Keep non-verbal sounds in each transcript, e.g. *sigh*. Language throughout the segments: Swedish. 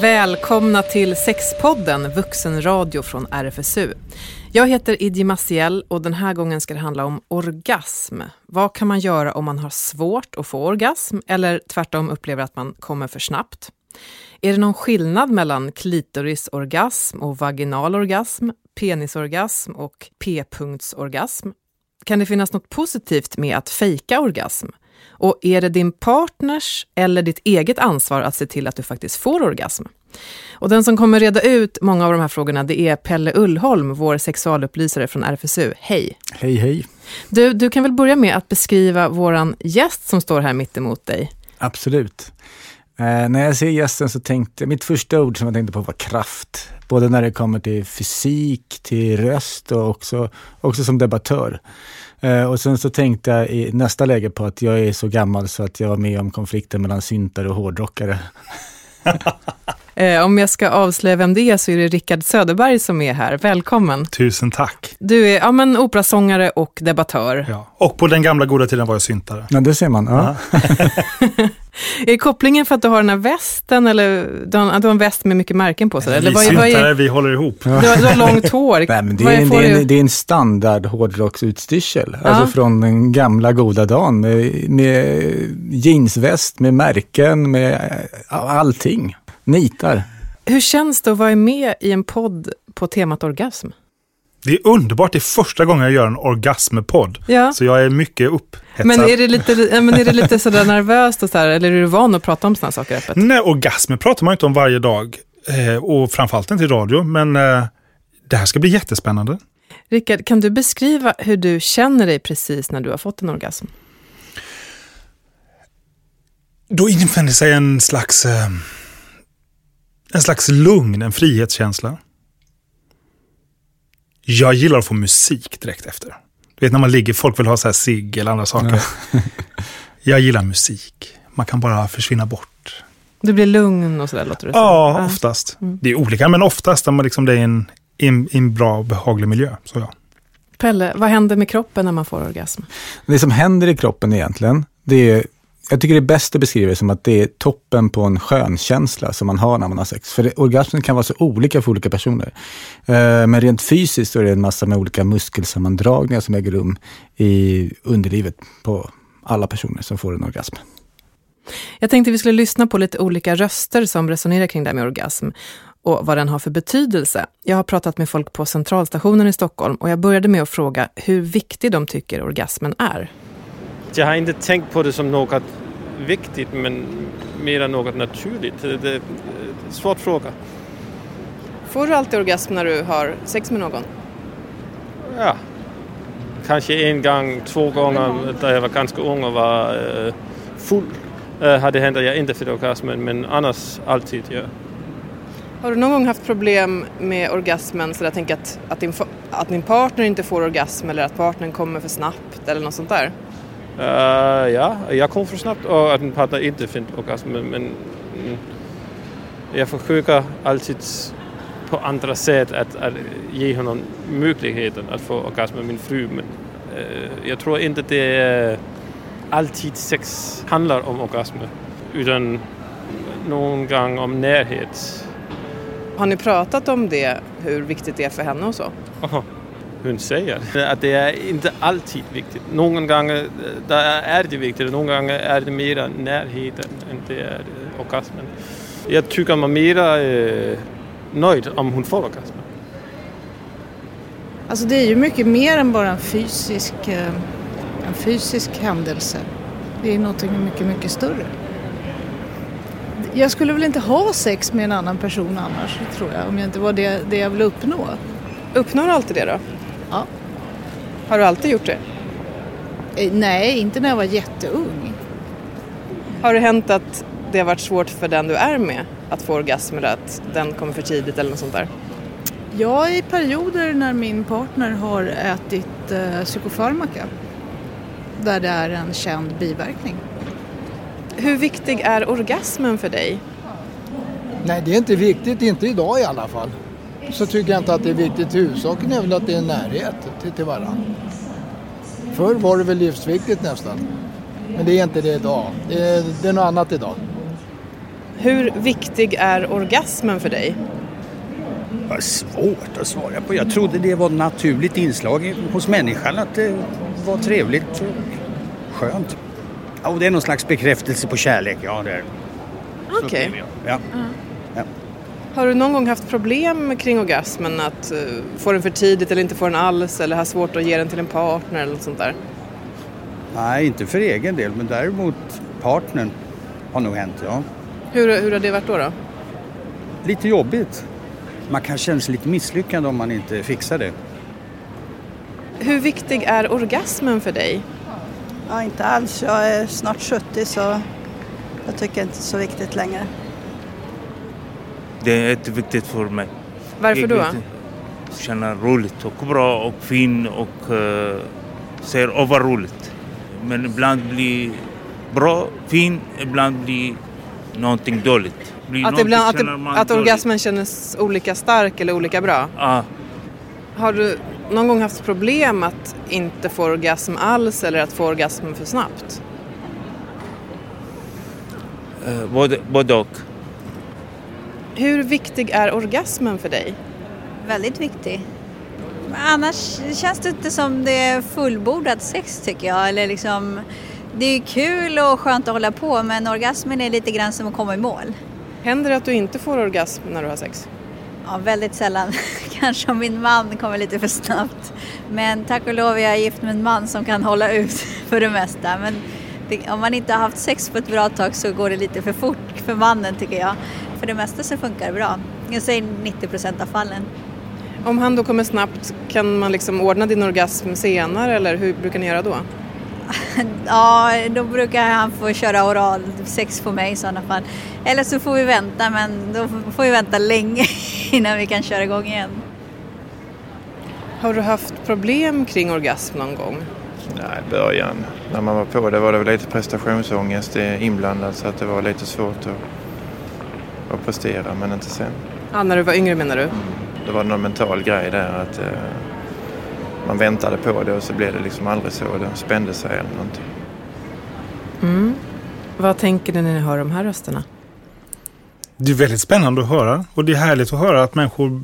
Välkomna till Sexpodden, vuxenradio från RFSU. Jag heter Idje Maciel och den här gången ska det handla om orgasm. Vad kan man göra om man har svårt att få orgasm eller tvärtom upplever att man kommer för snabbt? Är det någon skillnad mellan klitorisorgasm och vaginal orgasm, penisorgasm och p-punktsorgasm? Kan det finnas något positivt med att fejka orgasm? Och är det din partners eller ditt eget ansvar att se till att du faktiskt får orgasm? Och den som kommer reda ut många av de här frågorna, det är Pelle Ullholm, vår sexualupplysare från RFSU. Hej! Hej, hej! Du, du kan väl börja med att beskriva våran gäst som står här mitt emot dig? Absolut. Eh, när jag ser gästen så tänkte mitt första ord som jag tänkte på var kraft. Både när det kommer till fysik, till röst och också, också som debattör. Eh, och sen så tänkte jag i nästa läge på att jag är så gammal så att jag var med om konflikten mellan syntare och hårdrockare. *laughs* Eh, om jag ska avslöja vem det är så är det Rickard Söderberg som är här. Välkommen! Tusen tack! Du är ja, men, operasångare och debattör. Ja. Och på den gamla goda tiden var jag syntare. Ja, det ser man. Ja. *laughs* *laughs* *laughs* är kopplingen för att du har den här västen eller du har, du har en väst med mycket märken på sig? Eller vi vad, vad är, vi håller ihop. du, har, du har långt *laughs* hår. Nej, men det, Vad är, en- det, är en, det är en standard hårdrocksutstyrsel. Ja. Alltså från den gamla goda dagen med, med jeansväst, med märken, med allting. Nitar. Hur känns det att vara med i en podd på temat orgasm? Det är underbart, det är första gången jag gör en orgasmepodd. Ja. Så jag är mycket upphetsad. Men är det lite, men är det lite sådär nervöst och så här, eller är du van att prata om sådana saker öppet? Nej, orgasmer pratar man inte om varje dag. Eh, och framförallt inte i radio. Men eh, det här ska bli jättespännande. Rickard, kan du beskriva hur du känner dig precis när du har fått en orgasm? Då infinner sig en slags, eh, en slags lugn, en frihetskänsla. Jag gillar att få musik direkt efter. Du vet när man ligger, folk vill ha så här cigg eller andra saker. *laughs* Jag gillar musik. Man kan bara försvinna bort. Du blir lugn och sådär låter det. Ja, oftast. Det är olika, men oftast när man liksom det är en, i en, en bra, behaglig miljö. Så ja. Pelle, vad händer med kroppen när man får orgasm? Det som händer i kroppen egentligen, det är jag tycker det är bäst att beskriva det som att det är toppen på en skönkänsla som man har när man har sex. För det, orgasmen kan vara så olika för olika personer. Eh, men rent fysiskt så är det en massa med olika muskelsammandragningar som äger rum i underlivet på alla personer som får en orgasm. Jag tänkte vi skulle lyssna på lite olika röster som resonerar kring det här med orgasm och vad den har för betydelse. Jag har pratat med folk på Centralstationen i Stockholm och jag började med att fråga hur viktig de tycker orgasmen är. Jag har inte tänkt på det som något viktigt men mer något naturligt. Det det svår fråga. Får du alltid orgasm när du har sex med någon? Ja. Kanske en gång, två gånger när jag var ganska ung och var eh, full har det hänt att jag inte fick orgasmen men annars alltid ja. Har du någon gång haft problem med orgasmen så tänker att, att, din, att din partner inte får orgasm eller att partnern kommer för snabbt eller något sånt där? Eh, ja, jag kom för snabbt och att min partner inte finner orgasmen men jag försöker alltid på andra sätt att, att ge honom möjligheten att få orgasm med min fru men eh, jag tror inte det är alltid sex handlar om orgasmer utan någon gång om närhet. Har ni pratat om det, hur viktigt det är för henne och så? Aha. Hon säger att det är inte alltid viktigt. Någon gånger eh, där är det viktigt och någon gånger är det mer närheten än det är eh, orgasmen. Jag tycker man är mer eh, nöjd om hon får orgasmen. Alltså det är ju mycket mer än bara en fysisk, en fysisk händelse. Det är någonting mycket, mycket större. Jag skulle väl inte ha sex med en annan person annars, tror jag, om jag inte var det, det jag vill uppnå. Uppnår du alltid det då? Har du alltid gjort det? Eh, Nej, inte när jag var jätteung. Har det hänt att det har varit svårt för den du är med att få orgasm eller att den kommer för tidigt eller något sånt där? Ja, i perioder när min partner har ätit eh, psykofarmaka. Där det är en känd biverkning. Hur viktig är orgasmen för dig? Nej, det är inte viktigt, inte idag i alla fall. Så tycker jag inte att det är viktigt. Huvudsaken är väl att det är närhet till, till varandra. Förr var det väl livsviktigt nästan. Men det är inte det idag. Det är, det är något annat idag. Hur viktig är orgasmen för dig? Det är svårt att svara på. Jag trodde det var ett naturligt inslag hos människan att det var trevligt och skönt. Ja, och det är någon slags bekräftelse på kärlek. Ja, det är Okej. upplever jag. Ja. Har du någon gång haft problem kring orgasmen? Att uh, få den för tidigt eller inte få den alls eller ha svårt att ge den till en partner eller något sånt där? Nej, inte för egen del, men däremot partnern har nog hänt, ja. Hur, hur har det varit då? då? Lite jobbigt. Man kan känna sig lite misslyckad om man inte fixar det. Hur viktig är orgasmen för dig? Ja, inte alls. Jag är snart 70 så jag tycker inte det är så viktigt längre. Det är jätteviktigt för mig. Varför då? Känna roligt och bra och fin och uh, ser över roligt. Men ibland blir bra, fin, ibland blir någonting dåligt. Blir Att, ibland, att, det, att dåligt. orgasmen känns olika stark eller olika bra? Ja, Har du någon gång haft problem att inte få orgasm alls eller att få orgasm för snabbt? eh, både, både och. Hur viktig är orgasmen för dig? Väldigt viktig. Annars känns det inte som det är fullbordat sex tycker jag. Eller liksom, det är kul och skönt att hålla på men orgasmen är lite grann som att komma i mål. Händer det att du inte får orgasm när du har sex? Ja, väldigt sällan. *laughs* Kanske om min man kommer lite för snabbt. Men tack och lov är jag gift med en man som kan hålla ut *laughs* för det mesta. Men det, om man inte har haft sex på ett bra tag så går det lite för fort för mannen tycker jag. För det mesta så funkar det bra. Jag säger 90 procent av fallen. Om han då kommer snabbt, kan man liksom ordna din orgasm senare eller hur brukar ni göra då? *laughs* Ja, då brukar han få köra oral sex på mig i sådana fall. Eller så får vi vänta, men då får vi vänta länge *laughs* innan vi kan köra igång igen. Har du haft problem kring orgasm någon gång? Nej, i början när man var på det var det väl lite prestationsångest inblandad så att det var lite svårt att, att prestera men inte sen. Ja, när du var yngre menar du? Det var någon mental grej där att eh, man väntade på det och så blev det liksom aldrig så. Det spände sig eller någonting. Mm. Vad tänker ni när ni hör de här rösterna? Det är väldigt spännande att höra och det är härligt att höra att människor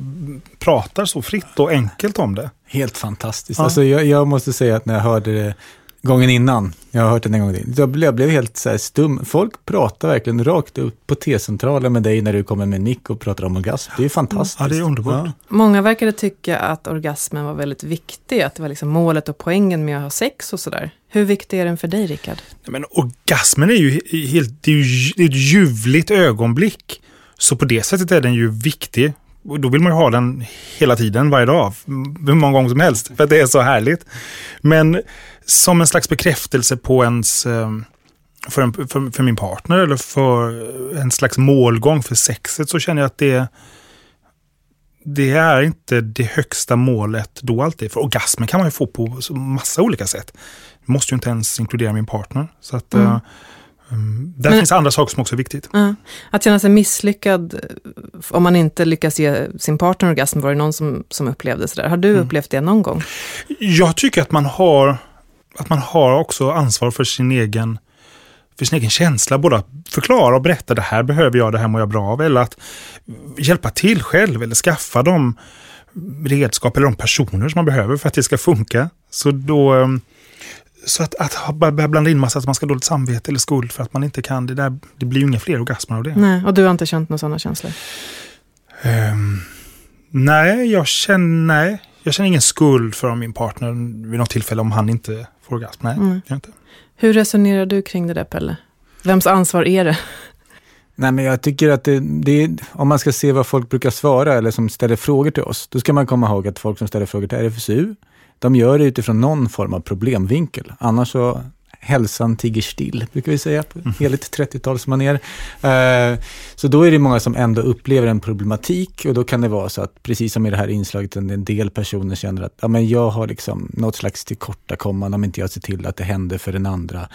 pratar så fritt och enkelt om det. Helt fantastiskt. Ja. Alltså, jag, jag måste säga att när jag hörde det gången innan, jag har hört den en gång till, jag blev, jag blev helt så här stum. Folk pratar verkligen rakt upp på T-centralen med dig när du kommer med nick och pratar om orgasm. Det är ju fantastiskt. Ja, det är underbart. Ja. Många verkade tycka att orgasmen var väldigt viktig, att det var liksom målet och poängen med att ha sex och sådär. Hur viktig är den för dig, Rickard? Men orgasmen är ju he- helt, det är ju ett ljuvligt ögonblick. Så på det sättet är den ju viktig. Och då vill man ju ha den hela tiden, varje dag, hur många gånger som helst, för att det är så härligt. Men som en slags bekräftelse på ens, eh, för, en, för, för min partner eller för en slags målgång för sexet så känner jag att det det är inte det högsta målet då alltid. För orgasmen kan man ju få på massa olika sätt. Det måste ju inte ens inkludera min partner. Så att, Mm. um, där Men- finns andra saker som också är viktigt. Ja. Att känna sig misslyckad eh, om man inte lyckas ge sin partner orgasm, var det någon som, som upplevde sådär? Har du Mm. upplevt det någon gång? Jag tycker att man har, att man har också ansvar för sin egen för sin egen känsla, både att förklara och berätta det här behöver jag, det här mår jag bra av, eller att hjälpa till själv eller skaffa de redskap eller de personer som man behöver för att det ska funka. Så då, ehm, så att, att börja blanda in massa att man ska ha dåligt samvete eller skuld för att man inte kan, det, där, det blir ju inga fler orgasmer av det. Nej, och du har inte känt några sådana känslor? Ehm, nej, jag känner, nej, jag känner ingen skuld för min partner vid något tillfälle om han inte får orgasm. Nej, Mm. inte. Hur resonerar du kring det där, Pelle? Vems ansvar är det? Nej, men jag tycker att det, det är, om man ska se vad folk brukar svara eller som ställer frågor till oss, då ska man komma ihåg att folk som ställer frågor till RFSU, de gör det utifrån någon form av problemvinkel. Annars så, hälsan tiger still, brukar vi säga, på heligt 30-talsmanér. Eh, så då är det många som ändå upplever en problematik och då kan det vara så att, precis som i det här inslaget, en en del personer känner att ja, men jag har liksom något slags tillkortakommande om inte jag ser till att det händer för den andra.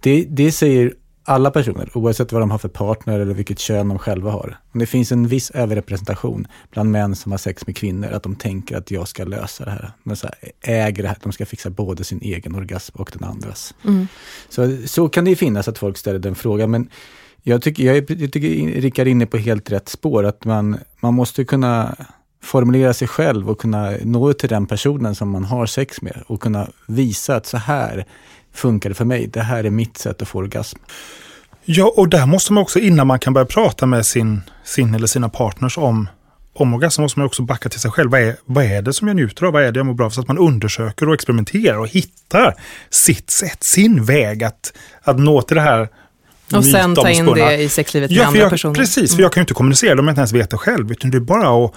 Det, det säger alla personer, oavsett vad de har för partner eller vilket kön de själva har. Om det finns en viss överrepresentation bland män som har sex med kvinnor, att de tänker att jag ska lösa det här. De så här, äger det här, de ska fixa både sin egen orgasm och den andras. Mm. Så, så kan det ju finnas att folk ställer den frågan, men Jag tycker, jag, jag tycker Rickard är inne på helt rätt spår, att man, man måste kunna formulera sig själv och kunna nå till den personen som man har sex med och kunna visa att så här funkar det för mig. Det här är mitt sätt att få orgasm. Ja, och där måste man också, innan man kan börja prata med sin, sin eller sina partners om, om orgasm, måste man också backa till sig själv. Vad är, vad är det som jag njuter av? Vad är det jag mår bra av? Så att man undersöker och experimenterar och hittar sitt sätt, sin väg att, att nå till det här och sen ta in det i sexlivet med ja, andra jag, personer. Precis, för Mm. jag kan ju inte kommunicera det om jag inte ens vet det själv. Utan det är bara att,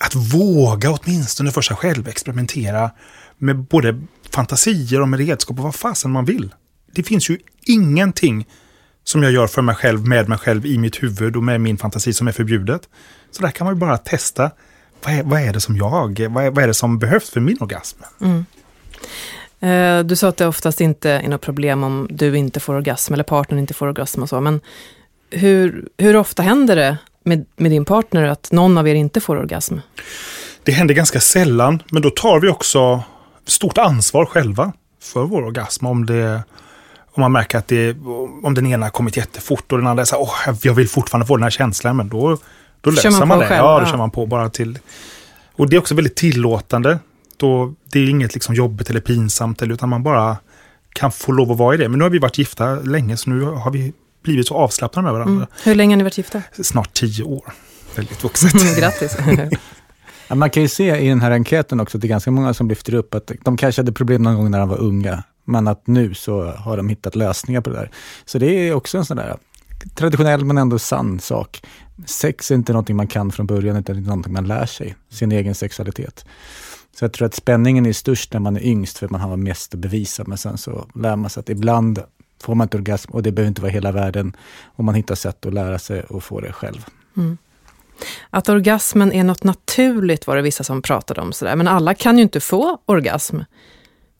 att våga åtminstone för sig själv experimentera med både fantasier och med redskap och vad fasen man vill. Det finns ju ingenting som jag gör för mig själv, med mig själv, i mitt huvud och med min fantasi som är förbjudet. Så där kan man ju bara testa. Vad är, vad är det som jag, vad är, vad är det som behövs för min orgasm? Mm. Eh, Du sa att det oftast inte är något problem om du inte får orgasm eller partnern inte får orgasm och så, men hur, hur ofta händer det med, med din partner att någon av er inte får orgasm? Det händer ganska sällan, men då tar vi också stort ansvar själva för vår orgasm. Om, det, om man märker att det, om den ena har kommit jättefort och den andra säger åh, jag vill fortfarande få den här känslan, men då, då löser man man, det. själv, ja, då ja. kör man på bara till. Och det är också väldigt tillåtande. Då, det är inget liksom jobbigt eller pinsamt, eller, utan man bara kan få lov att vara i det. Men nu har vi varit gifta länge, så nu har vi blivit så avslappnade med varandra. Mm. Hur länge har ni varit gifta? Snart tio år. Väldigt vuxet. Grattis! *laughs* Man kan ju se i den här enkäten också att det är ganska många som lyfter upp att de kanske hade problem någon gång när de var unga, men att nu så har de hittat lösningar på det där. Så det är också en sån där traditionell men ändå sann sak. Sex är inte någonting man kan från början, utan det är någonting man lär sig, sin egen sexualitet. Så jag tror att spänningen är störst när man är yngst, för att man har mest att bevisa, men sen så lär man sig att ibland får man inte orgasm och det behöver inte vara hela världen, och man hittar sätt att lära sig och få det själv. Mm. Att orgasmen är något naturligt var det vissa som pratade om. Sådär. Men alla kan ju inte få orgasm.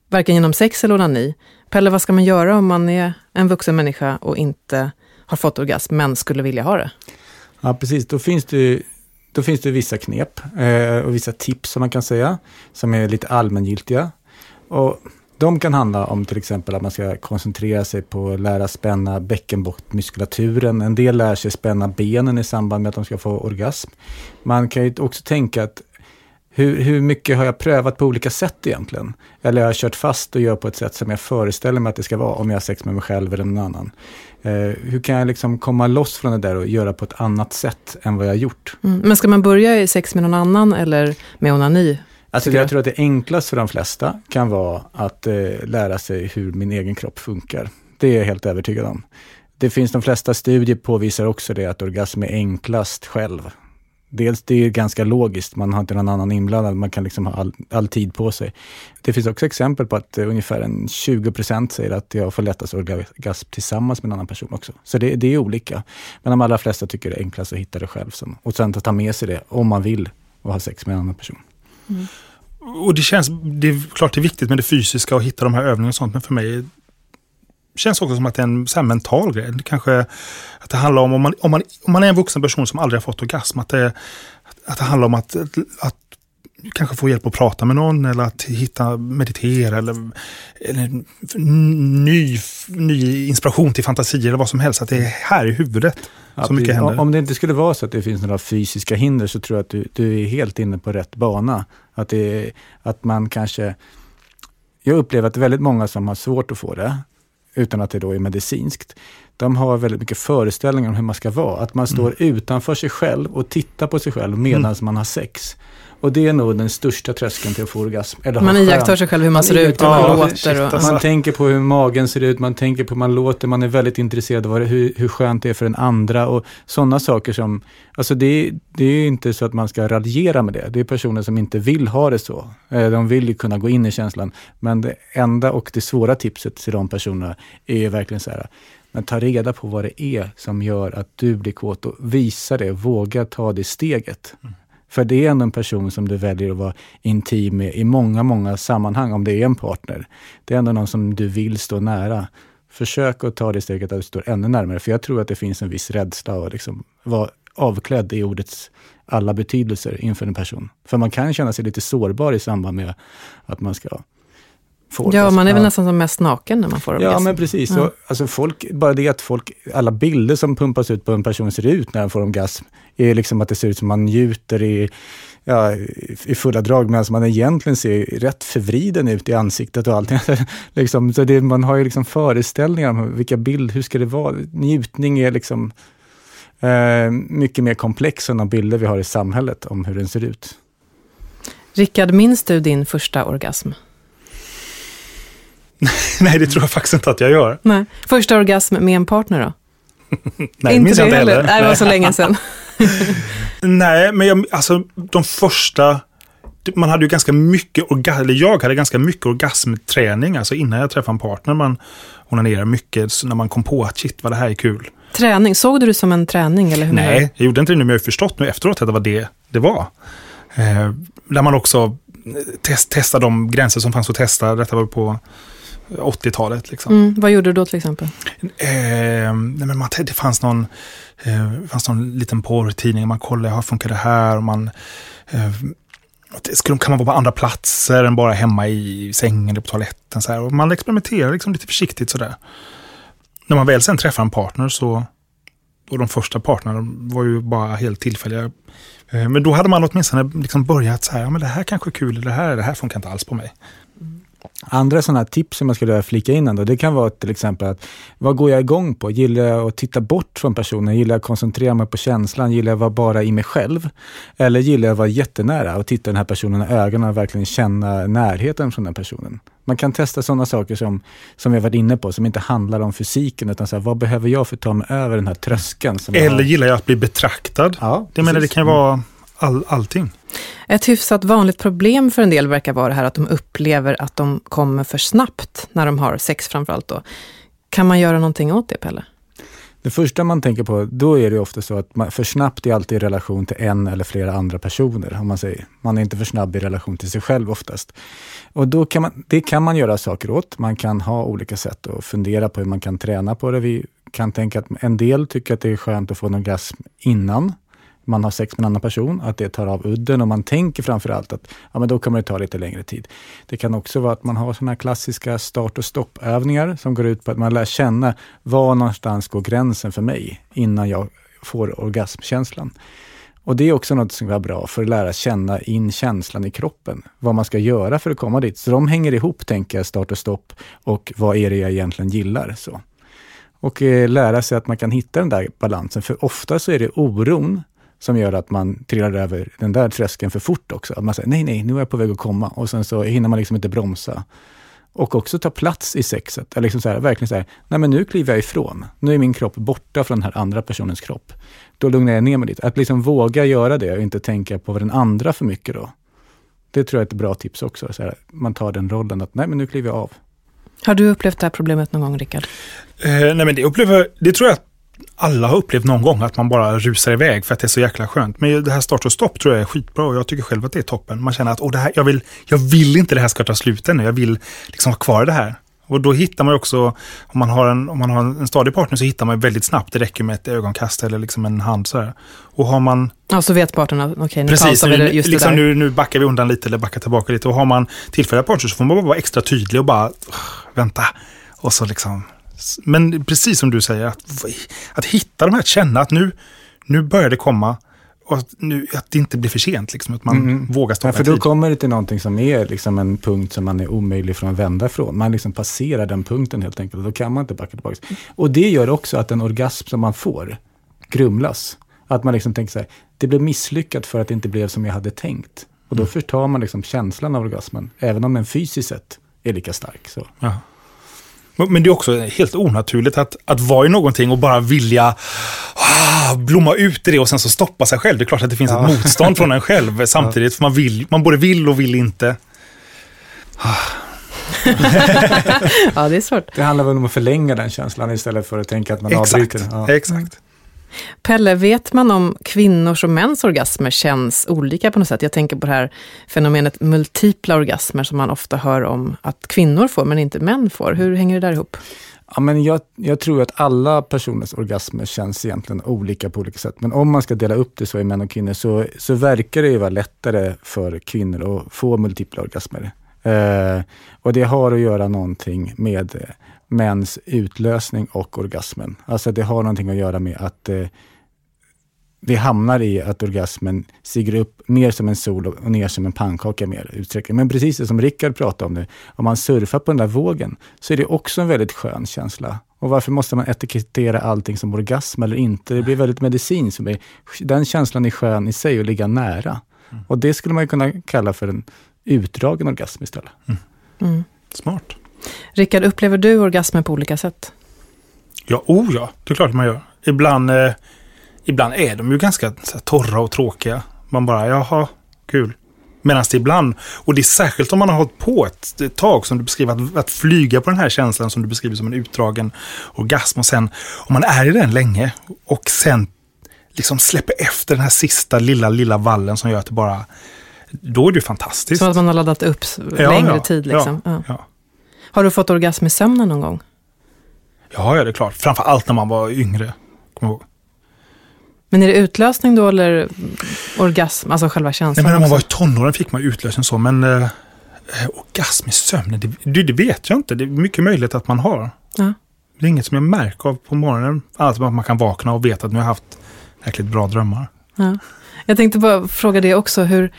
Varken genom sex eller onani. Pelle, vad ska man göra om man är en vuxen människa och inte har fått orgasm, men skulle vilja ha det? Ja, precis. Då finns det, då finns det vissa knep eh, och vissa tips som man kan säga, som är lite allmängiltiga. Och de kan handla om till exempel att man ska koncentrera sig på att lära spänna bäckenbottmuskulaturen. En del lär sig spänna benen i samband med att de ska få orgasm. Man kan ju också tänka att hur, hur mycket har jag prövat på olika sätt egentligen? Eller har jag kört fast och gör på ett sätt som jag föreställer mig att det ska vara om jag har sex med mig själv eller någon annan? Eh, hur kan jag liksom komma loss från det där och göra på ett annat sätt än vad jag har gjort? Mm. Men ska man börja i sex med någon annan eller med onani? Alltså jag tror att det enklaste för de flesta kan vara att eh, lära sig hur min egen kropp funkar. Det är jag helt övertygad om. Det finns de flesta studier påvisar också det att orgasm är enklast själv. Dels det är ganska logiskt, man har inte någon annan inblandad, man kan liksom ha all, all tid på sig. Det finns också exempel på att eh, ungefär en 20 procent säger att jag får lättast orgasm tillsammans med en annan person också. Så det, det är olika. Men de allra flesta tycker det är enklast att hitta det själv. Som, och sen att ta med sig det om man vill och ha sex med en annan person. Och det känns, det är klart det är viktigt med det fysiska och hitta de här övningarna och sånt, men för mig känns också som att det är en så här mental grej. Det kanske att det handlar om, om man, om, man, om man är en vuxen person som aldrig har fått orgasm, att det, att det handlar om att, att kanske få hjälp att prata med någon eller att hitta, meditera eller, eller ny, ny inspiration till fantasier eller vad som helst. Att det är här i huvudet Ja, som mycket händer. Om det inte skulle vara så att det finns några fysiska hinder så tror jag att du, du är helt inne på rätt bana. Att, det, att man kanske... Jag upplever att väldigt många som har svårt att få det, utan att det då är medicinskt, de har väldigt mycket föreställningar om hur man ska vara. Att man står utanför sig själv och tittar på sig själv medan man har sex. Och det är nog den största tröskeln till att få orgasm. Eller Man iakttar sig själv hur man ser ut, hur man Ja, låter. shit, alltså. Man tänker på hur magen ser ut, man tänker på hur man låter, man är väldigt intresserad av hur, hur skönt det är för den andra och sådana saker som, alltså det, är- det är inte så att man ska raljera med det. Det är personer som inte vill ha det så. Eh, De vill ju kunna gå in i känslan. Men det enda och det svåra tipset till de personerna är ju verkligen så här, men ta reda på vad det är som gör att du blir kåt och visa det, våga ta det steget. För det är ändå en person som du väljer att vara intim med i många, många sammanhang, om det är en partner. Det är ändå någon som du vill stå nära. Försök att ta det steget att du står ännu närmare, för jag tror att det finns en viss rädsla att liksom vara avklädd i ordets alla betydelser inför en person. För man kan känna sig lite sårbar i samband med att man ska får Ja, orgasm. man är väl nästan som mest naken när man får Ja, orgasm. men precis. Ja. Så, alltså folk, bara det att folk, alla bilder som pumpas ut på en person ser ut när den får orgasm, är liksom att det ser ut som man njuter i, ja, i fulla drag, medan man egentligen ser rätt förvriden ut i ansiktet och allting. *laughs* liksom, så det, man har ju liksom föreställningar om vilka bild, hur ska det vara? Njutning är liksom eh, mycket mer komplex än de bilder vi har i samhället om hur den ser ut. Rickard, minns du din första orgasm? *laughs* Nej, det tror jag faktiskt inte att jag gör. Nej. Första orgasm med en partner då? *laughs* Nej, det minns jag inte heller. Nej, det var så länge sedan. *laughs* Nej, men jag, alltså de första... Man hade ju ganska mycket orgasm, eller jag hade ganska mycket orgasmträning, alltså innan jag träffade en partner. Man onanerade mycket när man kom på att shit vad det här är kul. Träning, såg du det som en träning? Eller hur? Nej, jag gjorde inte det nu, men jag har förstått nu efteråt att det var det det var. Eh, där man också test, testade de gränser som fanns att testa. Detta var på 80-talet. Liksom. Mm, vad gjorde du då till exempel? Eh, nej men man, det fanns någon, eh, fanns någon liten porrtidning, man kollade, hur funkar det här? Och man, eh, skulle, kan man vara på andra platser än bara hemma i sängen eller på toaletten? Så här. Och man experimenterar liksom lite försiktigt sådär. När man väl sen träffar en partner så, och de första partnerna var ju bara helt tillfälliga. Eh, men då hade man åtminstone liksom börjat så här, ja men det här kanske är kul, det här, det här funkar inte alls på mig. Andra sådana tips som jag skulle vilja flika in ändå, det kan vara till exempel att vad går jag igång på? Gillar jag att titta bort från personen? Gillar jag att koncentrera mig på känslan? Gillar jag att vara bara i mig själv? Eller gillar jag att vara jättenära och titta den här personen i ögonen och verkligen känna närheten från den personen? Man kan testa sådana saker som, som jag varit inne på, som inte handlar om fysiken, utan så här, vad behöver jag för att ta mig över den här tröskeln? Jag Eller har? gillar jag att bli betraktad? Ja, det menar det kan vara all, allting. Ett hyfsat vanligt problem för en del verkar vara det här att de upplever att de kommer för snabbt när de har sex framförallt då. Kan man göra någonting åt det, Pelle? Det första man tänker på, då är det ofta så att man, för snabbt är alltid i relation till en eller flera andra personer, om man säger. Man är inte för snabb i relation till sig själv oftast. Och då kan man, det kan man göra saker åt. Man kan ha olika sätt att fundera på hur man kan träna på det. Vi kan tänka att en del tycker att det är skönt att få en orgasm innan man har sex med en annan person, att det tar av udden och man tänker framförallt att ja, men då kommer det ta lite längre tid. Det kan också vara att man har sådana här klassiska start och stoppövningar som går ut på att man lär känna var någonstans går gränsen för mig innan jag får orgasmkänslan. Och det är också något som är bra för att lära känna in känslan i kroppen. Vad man ska göra för att komma dit. Så de hänger ihop, tänker jag, start och stopp och vad är det jag egentligen gillar. Så. Och eh, lära sig att man kan hitta den där balansen. För ofta så är det oron som gör att man trillar över den där tröskeln för fort också. Att man säger nej, nej, nu är jag på väg att komma och sen så hinner man liksom inte bromsa. Och också ta plats i sexet. Eller liksom så här, verkligen så här, nej men nu kliver jag ifrån. Nu är min kropp borta från den här andra personens kropp. Då lugnar jag ner mig lite. Att liksom våga göra det och inte tänka på den andra för mycket då. Det tror jag är ett bra tips också. Så här, man tar den rollen att nej men nu kliver jag av. Har du upplevt det här problemet någon gång, Rickard? Eh, nej men det, upplever, det tror jag att alla har upplevt någon gång, att man bara rusar iväg för att det är så jäkla skönt. Men det här start och stopp tror jag är skitbra och jag tycker själv att det är toppen. Man känner att Åh, det här, jag, vill, jag vill inte det här ska ta slut ännu, jag vill liksom ha kvar det här. Och då hittar man också, om man har en, om man har en stadig partner så hittar man väldigt snabbt, det räcker med ett ögonkast eller liksom en hand så här. Och har man Ja, så vet parterna, okej okay, nu Precis, pausar vi det just liksom det där. nu, nu backar vi undan lite eller backar tillbaka lite. Och har man tillfälliga partners så får man bara vara extra tydlig och bara "Ugh, vänta. Och så liksom. Men precis som du säger, att, att hitta de här, att känna att nu, nu börjar det komma. Och att, nu, att det inte blir för sent, liksom, att man Mm. vågar Ja, stoppa för i då tid. kommer det till någonting som är liksom en punkt som man är omöjlig från att vända från. Man liksom passerar den punkten helt enkelt och då kan man inte backa tillbaka. Och det gör också att en orgasm som man får grumlas. Att man liksom tänker så här, det blev misslyckat för att det inte blev som jag hade tänkt. Och då förtar man liksom känslan av orgasmen, även om den fysiskt sett är lika stark. Så. Ja. Men det är också helt onaturligt att, att vara i någonting och bara vilja ah, blomma ut i det och sen så stoppa sig själv. Det är klart att det finns Ja. ett motstånd från en *laughs* själv samtidigt. För man, vill, man både vill och vill inte. *laughs* *laughs* Ja, det är svårt. Det handlar väl om att förlänga den känslan istället för att tänka att man Exakt. avbryter. Ja. Exakt. Pelle, vet man om kvinnors och mäns orgasmer känns olika på något sätt? Jag tänker på det här fenomenet multipla orgasmer som man ofta hör om att kvinnor får men inte män får. Hur hänger det där ihop? Ja, men jag, jag tror att alla personers orgasmer känns egentligen olika på olika sätt. Men om man ska dela upp det så i män och kvinnor så, så verkar det ju vara lättare för kvinnor att få multipla orgasmer Eh, och det har att göra någonting med mäns utlösning och orgasmen. Alltså det har någonting att göra med att eh, vi hamnar i att orgasmen stiger upp mer som en sol och ner som en pannkaka mer utsträckning. Men precis det som Rickard pratade om nu, om man surfar på den där vågen, så är det också en väldigt skön känsla. Och varför måste man etikettera allting som orgasm eller inte? Det blir väldigt medicin. Som är, den känslan är skön i sig, att ligga nära. Mm. Och det skulle man kunna kalla för en utdragen orgasm istället. Mm. Mm. Smart. Rickard, upplever du orgasmer på olika sätt? Ja, oh ja, det är klart man gör. Ibland, eh, ibland är de ju ganska här, torra och tråkiga. Man bara, jaha, kul. Medan det ibland, och det är särskilt om man har hållit på ett, ett tag som du beskriver, att, att, flyga på den här känslan som du beskriver som en utdragen orgasm. Och sen, om man är i den länge och sen liksom släpper efter den här sista lilla, lilla vallen som gör att det bara, då är det fantastiskt. Som att man har laddat upp ja, längre ja, tid liksom. Ja, har du fått orgasm i sömnen någon gång? Ja, ja, det är klart. Framför allt när man var yngre. Men är det utlösning då eller orgasm, alltså själva känslan? Nej, men när man var i tonåren fick man utlösning så, men eh, eh, orgasm i sömnen, det, det, vet jag inte. Det är mycket möjligt att man har. Ja. Det är inget som jag märker av på morgonen, annat än att man kan vakna och veta att nu har jag haft jäkligt bra drömmar. Ja. Jag tänkte bara fråga det också, hur,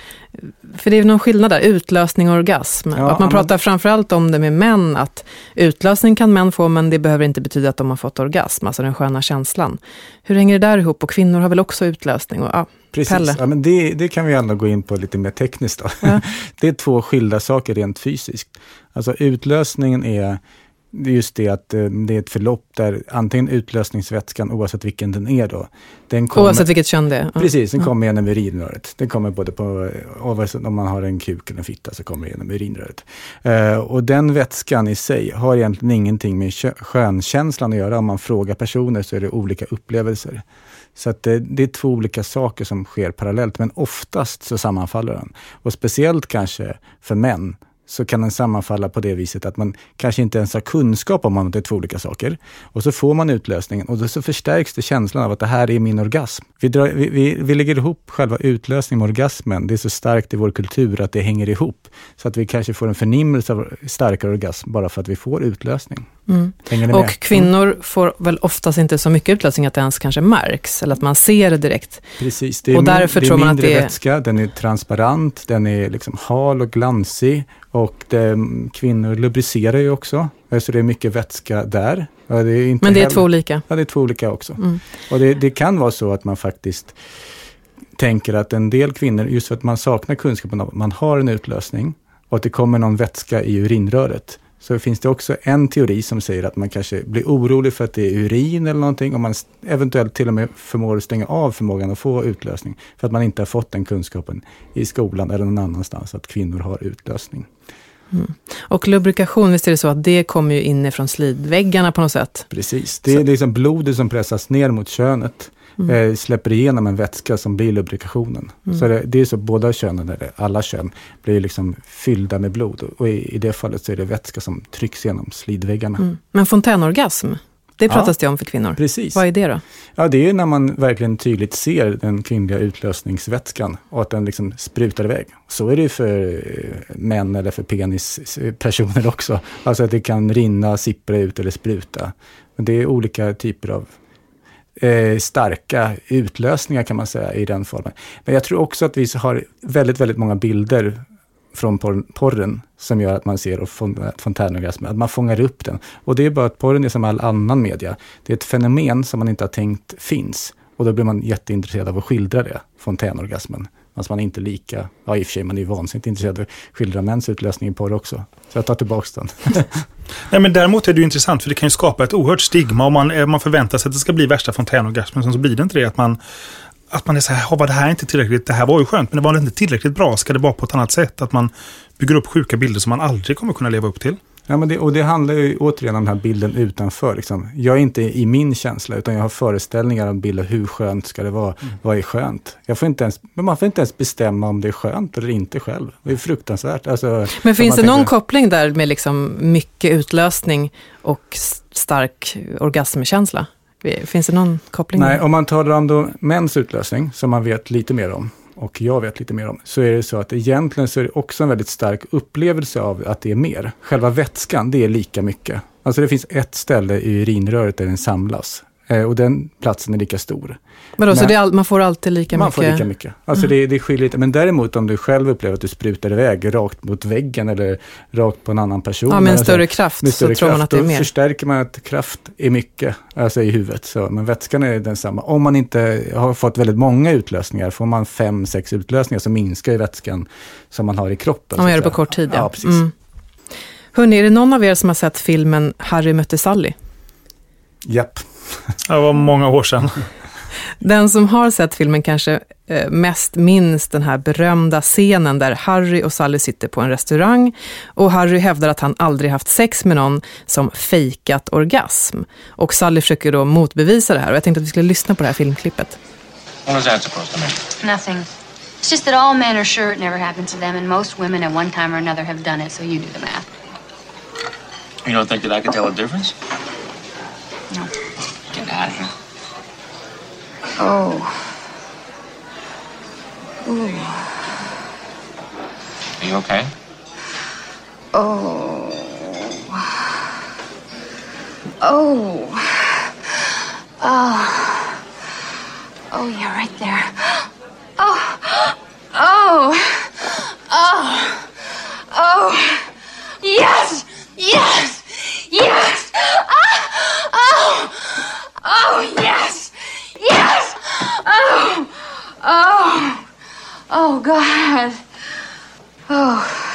för det är någon skillnad där, utlösning och orgasm. Ja, att man pratar framförallt om det med män, att utlösning kan män få, men det behöver inte betyda att de har fått orgasm, alltså den sköna känslan. Hur hänger det där ihop? Och kvinnor har väl också utlösning? Och, ja, Precis, ja, men det, det kan vi ändå gå in på lite mer tekniskt. Ja. *laughs* det är två skilda saker rent fysiskt. Alltså utlösningen är just det att eh, det är ett förlopp där antingen utlösningsvätskan, oavsett vilken den är då. Den kommer, oavsett vilket kön det är? Precis, den kommer genom urinröret. Den kommer både på, oavsett om man har en kuk eller en fitta så kommer det genom urinröret. Uh, och den vätskan i sig har egentligen ingenting med skönkänslan att göra. Om man frågar personer så är det olika upplevelser. Så att det, det, är två olika saker som sker parallellt, men oftast så sammanfaller den. Och speciellt kanske för män så kan den sammanfalla på det viset att man kanske inte ens har kunskap om att det är två olika saker. Och så får man utlösningen och då så förstärks det känslan av att det här är min orgasm. Vi, drar, vi, vi, vi lägger ihop själva utlösningen med orgasmen. Det är så starkt i vår kultur att det hänger ihop. Så att vi kanske får en förnimmelse av starkare orgasm bara för att vi får utlösning. Mm. Och kvinnor mm. får väl oftast inte så mycket utlösning att det ens kanske märks, eller att man ser det direkt. Precis, det är, och därför det är tror man mindre att det är... vätska, den är transparent, den är liksom hal och glansig. Och det, kvinnor lubricerar ju också, så det är mycket vätska där. Det Men det är heller, två olika? Ja, det är två olika också. Mm. Och det, det, kan vara så att man faktiskt tänker att en del kvinnor, just för att man saknar kunskapen om att man har en utlösning och att det kommer någon vätska i urinröret, så finns det också en teori som säger att man kanske blir orolig för att det är urin eller någonting och man eventuellt till och med förmår stänga av förmågan att få utlösning för att man inte har fått den kunskapen i skolan eller någon annanstans att kvinnor har utlösning. Mm. Och lubrikation, visst är det så att det kommer ju inifrån slidväggarna på något sätt? Precis, det är liksom blodet som pressas ner mot könet mm. eh, släpper igenom en vätska som blir lubrikationen. Mm. Så det, det, är så båda könen, eller alla kön, blir liksom fyllda med blod. Och i, i det fallet så är det vätska som trycks genom slidväggarna. Mm. Men fontänorgasm, det pratas ja, det om för kvinnor. Precis. Vad är det då? Ja, det är när man verkligen tydligt ser den kvinnliga utlösningsvätskan och att den liksom sprutar iväg. Så är det för eh, män eller för penispersoner *laughs* också. Alltså att det kan rinna, sippra ut eller spruta. Men det är olika typer av eh, starka utlösningar kan man säga i den formen. Men jag tror också att vi har väldigt, väldigt många bilder från porren som gör att man ser fontänorgasmen, att man fångar upp den. Och det är bara att porren är som all annan media. Det är ett fenomen som man inte har tänkt finns. Och då blir man jätteintresserad av att skildra det, fontänorgasmen. Alltså man är inte lika, ja i och för sig, man är ju vansinnigt intresserad av att skildra mäns utlösning i porr också. Så jag tar tillbaka den. *laughs* Nej, men däremot är det ju intressant, för det kan ju skapa ett oerhört stigma om man, eh, man förväntar sig att det ska bli värsta fontänorgasmen, så blir det inte det. Att man, att man är så här, var det här är inte tillräckligt, det här var ju skönt, men det var inte tillräckligt bra, ska det vara på ett annat sätt? Att man bygger upp sjuka bilder som man aldrig kommer kunna leva upp till. Ja, men det, och det handlar ju återigen om den här bilden utanför. Liksom. Jag är inte i min känsla, utan jag har föreställningar om bilder. Hur skönt ska det vara? Mm. Vad är skönt? Jag får inte ens, man får inte ens bestämma om det är skönt eller inte själv. Det är fruktansvärt. Alltså, men finns det någon koppling där med liksom mycket utlösning och stark orgasmkänsla? Finns det någon koppling? Nej, om man talar om mäns utlösning, som man vet lite mer om, och jag vet lite mer om, så är det så att egentligen så är det också en väldigt stark upplevelse av att det är mer. Själva vätskan, det är lika mycket. Alltså det finns ett ställe i urinröret där den samlas. Eh, och den platsen är lika stor. Vadå, så det all, man får alltid lika man mycket? Man får lika mycket. Alltså mm. det, det skiljer lite. Men däremot om du själv upplever att du sprutar iväg rakt mot väggen eller rakt på en annan person. Ja, med en större kraft med större så tror man att det är mer. Då förstärker man att kraft är mycket, alltså i huvudet. Så, men vätskan är densamma. Om man inte har fått väldigt många utlösningar, får man fem, sex utlösningar så minskar ju vätskan som man har i kroppen. Om man gör det på kort tid, ja. ja precis. Mm. Hörrni, är det någon av er som har sett filmen Harry mötte Sally? Japp. Det var många år sedan. Den som har sett filmen kanske eh, mest minns den här berömda scenen där Harry och Sally sitter på en restaurang och Harry hävdar att han aldrig haft sex med någon som fejkat orgasm. Och Sally försöker då motbevisa det här och jag tänkte att vi skulle lyssna på det här filmklippet. What is that supposed to mean? Nothing. It's just that all men are sure it never happened to them and most women at one time or another have done it, so you do the math. You don't think that I could tell a difference? No. Get out of here. Oh. Ooh. Are you okay? Oh. Oh. Oh. Oh, yeah, right there. Oh. Oh. Oh. Oh. Yes. Yes. Yes. Ah. Oh. Oh, yes. Yes. Oh. Oh. Oh, God. Oh.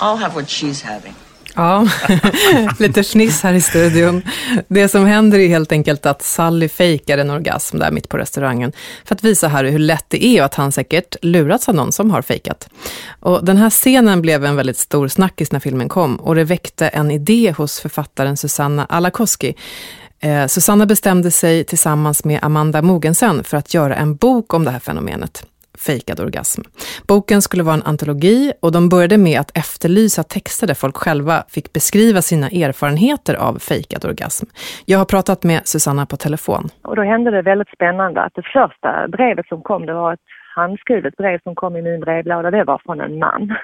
I'll have what she's having. Ja, *laughs* lite fniss här i studion. Det som händer är helt enkelt att Sally fejkar en orgasm där mitt på restaurangen för att visa Harry hur lätt det är och att han säkert lurats av någon som har fejkat. Och den här scenen blev en väldigt stor snackis när filmen kom och det väckte en idé hos författaren Susanna Alakoski. Eh, Susanna bestämde sig tillsammans med Amanda Mogensen för att göra en bok om det här fenomenet fejkad orgasm. Boken skulle vara en antologi och de började med att efterlysa texter där folk själva fick beskriva sina erfarenheter av fejkad orgasm. Jag har pratat med Susanna på telefon. Och då hände det väldigt spännande att det första brevet som kom, det var ett handskrivet brev som kom i min brevlåda, det var från en man. *laughs*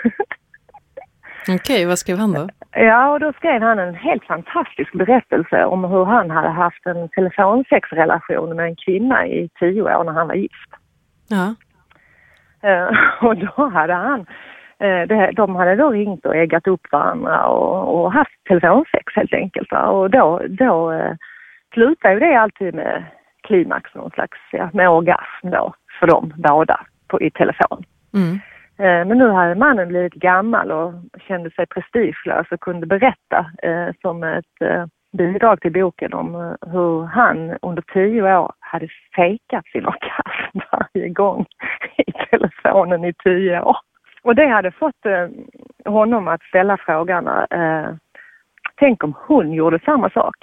Okej, okay, vad skrev han då? Ja, och då skrev han en helt fantastisk berättelse om hur han hade haft en telefonsexrelation med en kvinna i tio år när han var gift. Ja. Uh, *laughs* och då hade han, uh, det, de hade då ringt och äggat upp varandra och, och haft telefonsex helt enkelt. Va? Och då, då uh, slutade ju det alltid med klimax, någon slags, ja, med orgasm då för dem båda på, i telefon. Mm. Eh, men nu hade mannen blivit gammal och kände sig prestigelös och kunde berätta eh, som ett eh, bidrag till boken om eh, hur han under tio år hade fejkat sin orgasm *laughs* varje gång i telefonen i tio år. Och det hade fått eh, honom att ställa frågan, eh, tänk om hon gjorde samma sak?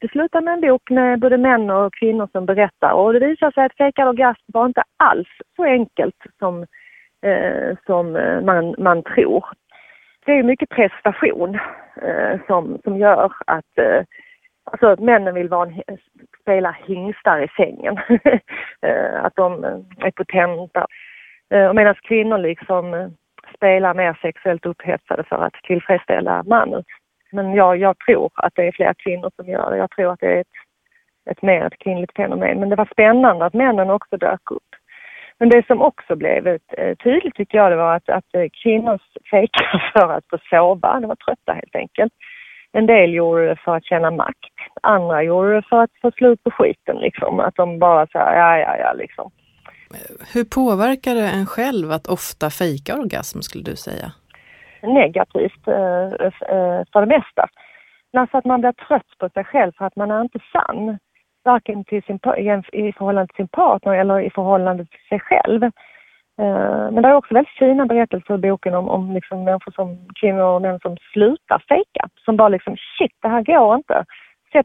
Det slutar med en bok med både män och kvinnor som berättar och det visar sig att fejkad orgasm var inte alls så enkelt som, eh, som eh, man, man tror. Det är mycket prestation eh, som, som gör att eh, alltså, att männen vill vara en, spela hingstar i sängen. *laughs* Eh, att de eh, är potenta. Eh, Medan kvinnor liksom spelar mer sexuellt upphetsade för att tillfredsställa mannen. Men jag, jag tror att det är fler kvinnor som gör det. Jag tror att det är ett, ett mer ett kvinnligt fenomen. Men det var spännande att männen också dök upp. Men det som också blev eh, tydligt tycker jag det var att, att eh, kvinnor fejkade *laughs* för att få sova. De var trötta helt enkelt. En del gjorde det för att känna makt. Andra gjorde det för att få slut på skiten liksom. Att de bara sa ja, ja, ja liksom. Hur påverkar det en själv att ofta fejka orgasm skulle du säga? Negativt eh, för det mesta. Alltså att man blir trött på sig själv för att man är inte sann varken till sin, i förhållande till sin partner eller i förhållande till sig själv. Eh, men det är också väldigt fina berättelser i boken om, om liksom människor som, kvinnor och män som slutar fejka. Som bara liksom, shit det här går inte.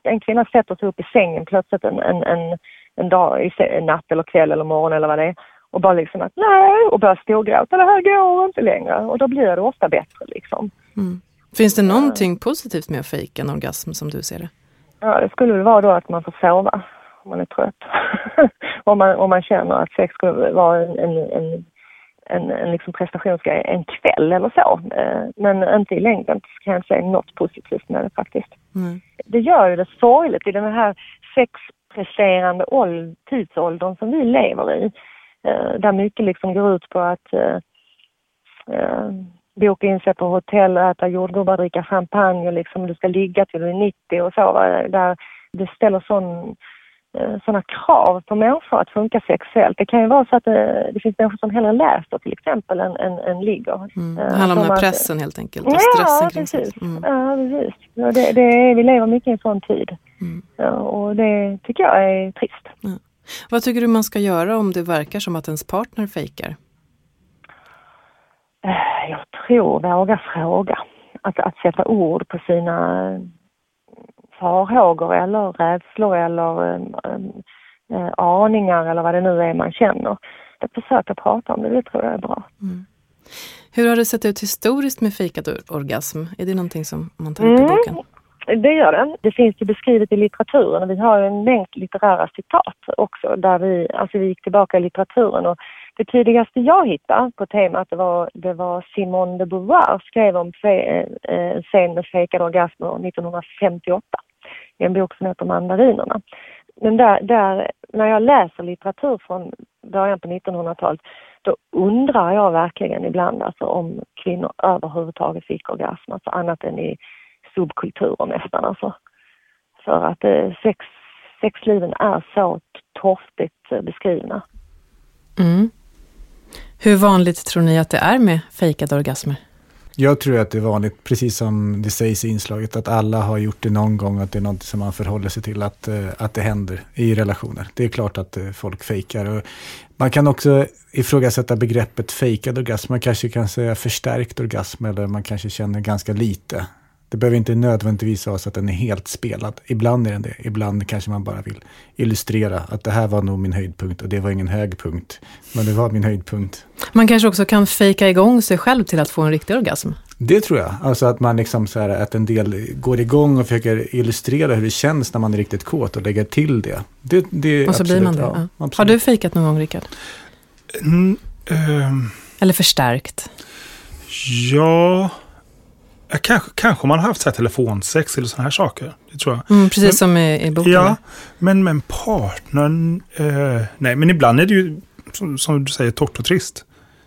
En kvinna sätter sig upp i sängen plötsligt en, en, en, en dag, en natt eller kväll eller morgon eller vad det är. Och bara liksom att nej, och börjar storgråta, det här går inte längre. Och då blir det ofta bättre liksom. Mm. Finns det någonting positivt med att fejka en orgasm som du ser det? Ja, det skulle väl vara då att man får sova om man är trött. *laughs* om man, om man känner att sex skulle vara en, en, en en, en liksom prestationsgrej en kväll eller så. Eh, men inte i längden kan jag se något positivt med det faktiskt. Mm. Det gör ju det sorgligt i den här sexpresterande tidsåldern som vi lever i. Eh, där mycket liksom går ut på att uh, boka in sig på hotell, äta jordgubbar, dricka champagne och liksom du ska ligga till du är 90 och så. Där det ställer sån Eh, sådana krav på människor att funka sexuellt. Det kan ju vara så att det, det finns människor som hellre läser till exempel än, än, än ligger. Mm. Det handlar om den här pressen helt enkelt och ja, stressen kring precis. sex. Mm. Ja, precis. Det, det, vi lever mycket i en sån tid. Mm. Ja, och det tycker jag är trist. Ja. Vad tycker du man ska göra om det verkar som att ens partner fejkar? Eh, jag tror våga fråga. Att, att sätta ord på sina farhågor eller rädslor eller äh, aningar eller vad det nu är man känner. Att försöka prata om det, det tror jag är bra. Mm. Hur har det sett ut historiskt med fejkad orgasm? Är det någonting som man tar upp i mm. boken? Det gör det. Det finns ju beskrivet i litteraturen och vi har en mängd litterära citat också där vi, alltså vi gick tillbaka i litteraturen och det tidigaste jag hittade på temat det var, det var Simone de Beauvoir skrev om fe, eh, scen med fejkade orgasmer 1958 i en bok som heter Mandarinerna. Men där, där, när jag läser litteratur från början på 1900-talet då undrar jag verkligen ibland alltså om kvinnor överhuvudtaget fick orgasm, alltså annat än i subkulturer nästan alltså. För att eh, sex, sexliven är så torftigt eh, beskrivna. Mm. Hur vanligt tror ni att det är med fejkade orgasmer? Jag tror att det är vanligt, precis som det sägs i inslaget, att alla har gjort det någon gång, och att det är något som man förhåller sig till, att, eh, att det händer i relationer. Det är klart att eh, folk fejkar. man kan också ifrågasätta begreppet fejkad orgasm. Man kanske kan säga förstärkt orgasm, eller man kanske känner ganska lite. Det behöver inte nödvändigtvis vara så att den är helt spelad. Ibland är den det. Ibland kanske man bara vill illustrera att det här var nog min höjdpunkt och det var ingen hög punkt. Men det var min höjdpunkt. Man kanske också kan fejka igång sig själv till att få en riktig orgasm. Det tror jag. Alltså att man liksom så här, att en del går igång och försöker illustrera hur det känns när man är riktigt kåt och lägga till det. det, det och så absolut, blir man det. Ja, ja. Har du fejkat någon gång, Rickard? Mm, um, Eller förstärkt? Ja, kanske, kanske man har haft så här telefonsex eller sådana här saker. Det tror jag. Mm, precis men, som i, i boken. Ja, men med partnern, eh, nej men ibland är det ju som, som, du säger torrt och trist.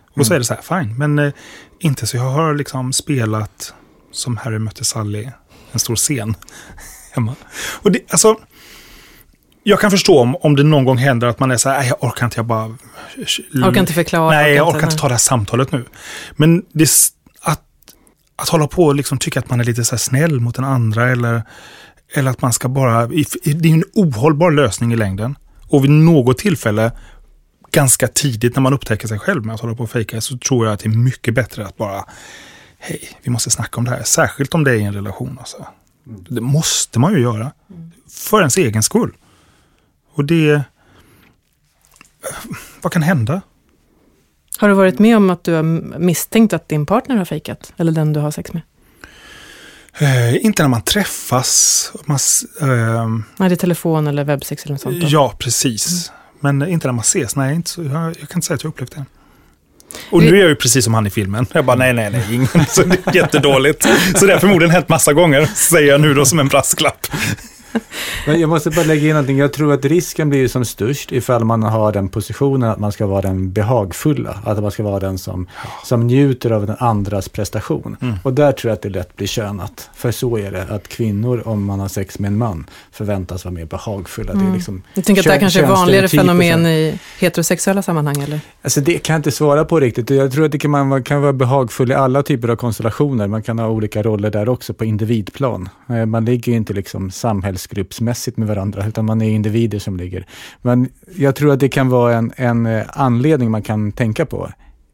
Och mm. så är det så här, fine. Men eh, inte så jag har liksom spelat som Harry mötte Sally, en stor scen *laughs* hemma. Och det, alltså, jag kan förstå om, om det någon gång händer att man är så här, jag orkar inte, jag bara... Orkar inte förklara. Nej, jag orkar inte ta det här samtalet nu. Men det, att, hålla på och liksom tycka att man är lite så snäll mot den andra eller, eller att man ska bara... Det är en ohållbar lösning i längden. Och vid något tillfälle, ganska tidigt när man upptäcker sig själv med att hålla på och fejka, så tror jag att det är mycket bättre att bara... Hej, vi måste snacka om det här. Särskilt om det är i en relation. Alltså. Det måste man ju göra. För ens egen skull. Och det... Vad kan hända? Har du varit med om att du har misstänkt att din partner har fejkat? Eller den du har sex med? Eh, inte när man träffas. Man, eh, Nej, det är telefon eller webbsex eller något sånt? Då. Ja, precis. Mm. Men inte när man ses. Nej, inte så, jag, jag kan inte säga att jag upplevt det. Och nu är jag ju precis som han i filmen. Jag bara, nej, nej, nej, ingen. *laughs* Så det är jättedåligt. Så det har förmodligen hänt massa gånger, säger jag nu då som en brasklapp. *laughs* Men jag måste bara lägga in någonting. Jag tror att risken blir som störst ifall man har den positionen att man ska vara den behagfulla. Att man ska vara den som, som njuter av den andras prestation. Mm. Och där tror jag att det lätt blir könat. För så är det, att kvinnor, om man har sex med en man, förväntas vara mer behagfulla. Mm. Det är mm. liksom jag tänker att det här kanske är vanligare fenomen i heterosexuella sammanhang, eller? Alltså det kan jag inte svara på riktigt. Jag tror att det kan, man kan vara behagfull i alla typer av konstellationer. Man kan ha olika roller där också på individplan. Eh, man ligger ju inte liksom samhällsgruppsmässigt med varandra, utan man är individer som ligger. Men jag tror att det kan vara en, en eh, anledning man kan tänka på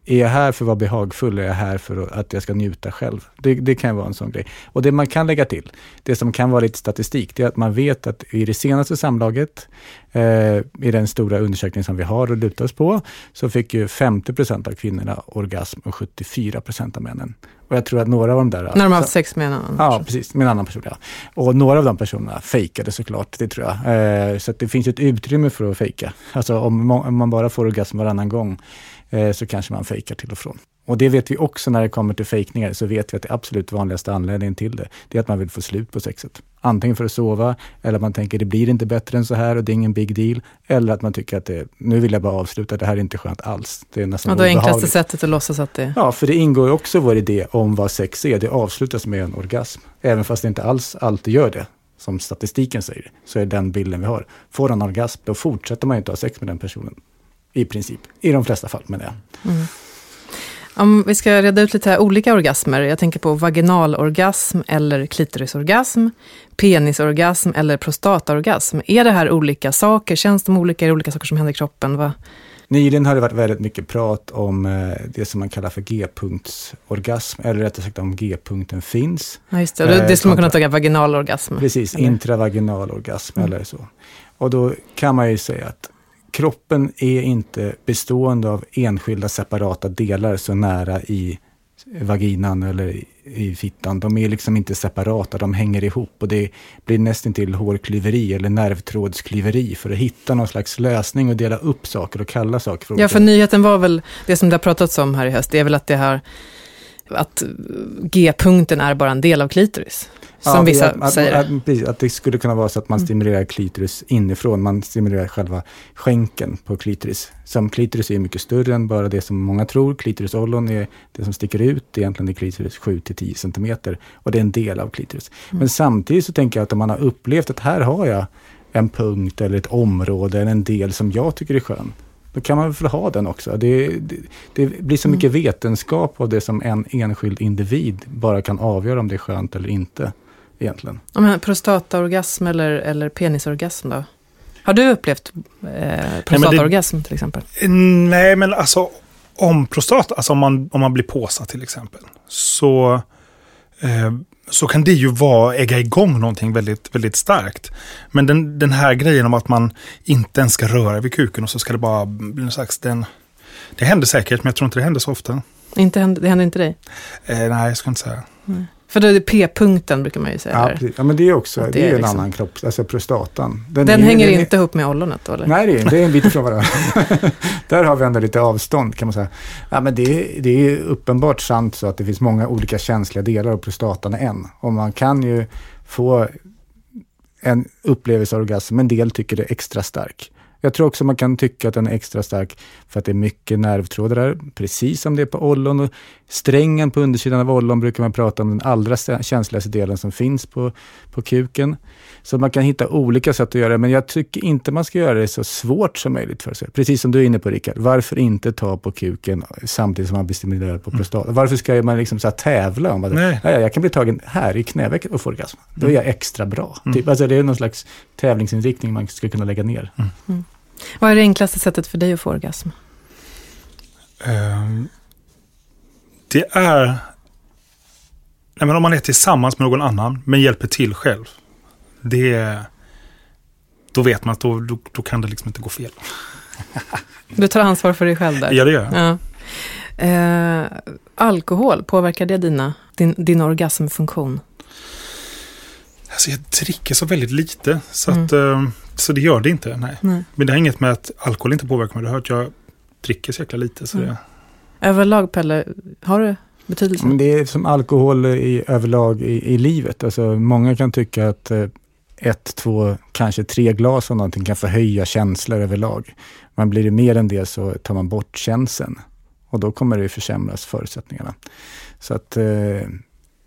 är jag här för att vara behagfull? Är jag här för att jag ska njuta själv? Det, det kan vara en sån grej. Och det man kan lägga till, det som kan vara lite statistik, det är att man vet att i det senaste samlaget, eh, i den stora undersökning som vi har att luta oss på, så fick ju 50 procent av kvinnorna orgasm och 74 procent av männen. Och jag tror att några av de där... När de har haft sex med en annan Ja, precis. Med en annan person, ja. Och några av de personerna fejkade såklart, det tror jag. Eh, så det finns ett utrymme för att fejka. Alltså om, om man bara får orgasm varannan gång, så kanske man fejkar till och från. Och det vet vi också när det kommer till fejkningar, så vet vi att det absolut vanligaste anledningen till det, det är att man vill få slut på sexet. Antingen för att sova, eller att man tänker det blir inte bättre än så här och det är ingen big deal. Eller att man tycker att det, nu vill jag bara avsluta, det här är inte skönt alls. Det är nästan Och då är enklaste sättet att låtsas att det... Ja, för det ingår ju också vår idé om vad sex är. Det avslutas med en orgasm. Även fast det inte alls alltid gör det, som statistiken säger, så är den bilden vi har. Får han orgasm, då fortsätter man inte ha sex med den personen. I princip. I de flesta fall, menar jag. Mm. Om vi ska reda ut lite här, olika orgasmer. Jag tänker på vaginalorgasm eller klitorisorgasm, penisorgasm eller prostataorgasm. Är det här olika saker? Känns de olika? Är det olika saker som händer i kroppen? Va? Nyligen har det varit väldigt mycket prat om eh, det som man kallar för G-punktsorgasm, eller rättare sagt om G-punkten finns. Ja, just det. Det skulle man kunna ta vaginalorgasm. Precis, eller? intravaginalorgasm mm. eller så. Och då kan man ju säga att kroppen är inte bestående av enskilda separata delar så nära i vaginan eller i fittan. De är liksom inte separata, de hänger ihop och det blir nästan till hårklyveri eller nervtrådsklyveri för att hitta någon slags lösning och dela upp saker och kalla saker för Ja, för nyheten var väl, det som det har pratats om här i höst, det är väl att det här att G-punkten är bara en del av klitoris. Som ja, vissa att, säger. Att, att, att, det skulle kunna vara så att man mm. stimulerar klitoris inifrån. Man stimulerar själva skänken på klitoris. Som klitoris är mycket större än bara det som många tror. Klitorisollon är det som sticker ut. Egentligen är klitoris 7-10 cm. Och det är en del av klitoris. Mm. Men samtidigt så tänker jag att om man har upplevt att här har jag en punkt eller ett område, eller en del som jag tycker är skön. Då kan man väl ha den också. Det, det, det blir så mm. mycket vetenskap av det som en enskild individ bara kan avgöra om det är skönt eller inte egentligen. Ja, men prostataorgasm eller, eller penisorgasm då? Har du upplevt eh, prostataorgasm till exempel? Nej, men alltså om prostata, alltså om man, om man blir påsatt till exempel, så, eh, så kan det ju vara, ägga igång någonting väldigt, väldigt starkt. Men den, den här grejen om att man inte ens ska röra vid kuken och så ska det bara bli en slags, den, det händer säkert, men jag tror inte det händer så ofta. Inte, det händer inte dig? Eh, nej, jag ska inte säga. Nej. För det är P-punkten brukar man ju säga. Ja, ja men det är också det, det är, är liksom... en annan kropp, alltså prostatan. Den, den är, hänger den inte är... ihop med ollonet då? Eller? Nej, det är, det är en bit ifrån *laughs* varandra. *laughs* Där har vi ändå lite avstånd kan man säga. Ja, men det, det är uppenbart sant så att det finns många olika känsliga delar av prostatan är en. Och man kan ju få en upplevelse av orgasm, en del tycker det är extra stark. Jag tror också man kan tycka att den är extra stark för att det är mycket nervtrådar där, precis som det är på ollon. Och strängen på undersidan av ollon brukar man prata om den allra känsligaste delen som finns på, på kuken. Så man kan hitta olika sätt att göra det, men jag tycker inte man ska göra det så svårt som möjligt för sig. Precis som du är inne på Rickard, varför inte ta på kuken samtidigt som man blir stimulerad på prostata? Mm. Varför ska man liksom så tävla om att Nej. jag kan bli tagen här i knävecket och få orgasm? Då är jag extra bra. Mm. Typ, alltså det är någon slags tävlingsinriktning man ska kunna lägga ner. Mm. Vad är det enklaste sättet för dig att få orgasm? Um, det är nej men om man är tillsammans med någon annan men hjälper till själv. Det då vet man att då, då, då kan det liksom inte gå fel. *laughs* du tar ansvar för dig själv där? Ja, det gör jag. Ja. Eh, alkohol, påverkar det dina, din, din orgasmfunktion? Alltså jag dricker så väldigt lite. Så, mm. att, eh, så det gör det inte. Nej. nej. Men det har inget med att alkohol inte påverkar mig. Det har att jag dricker så jäkla lite. Så mm. det... Överlag Pelle, har det betydelse? det är som alkohol i, överlag i, i livet. Alltså, många kan tycka att eh, ett, två, kanske tre glas av någonting kan förhöja känslor överlag. Men blir det mer än det så tar man bort känslan. Och då kommer det försämras förutsättningarna. Så att eh,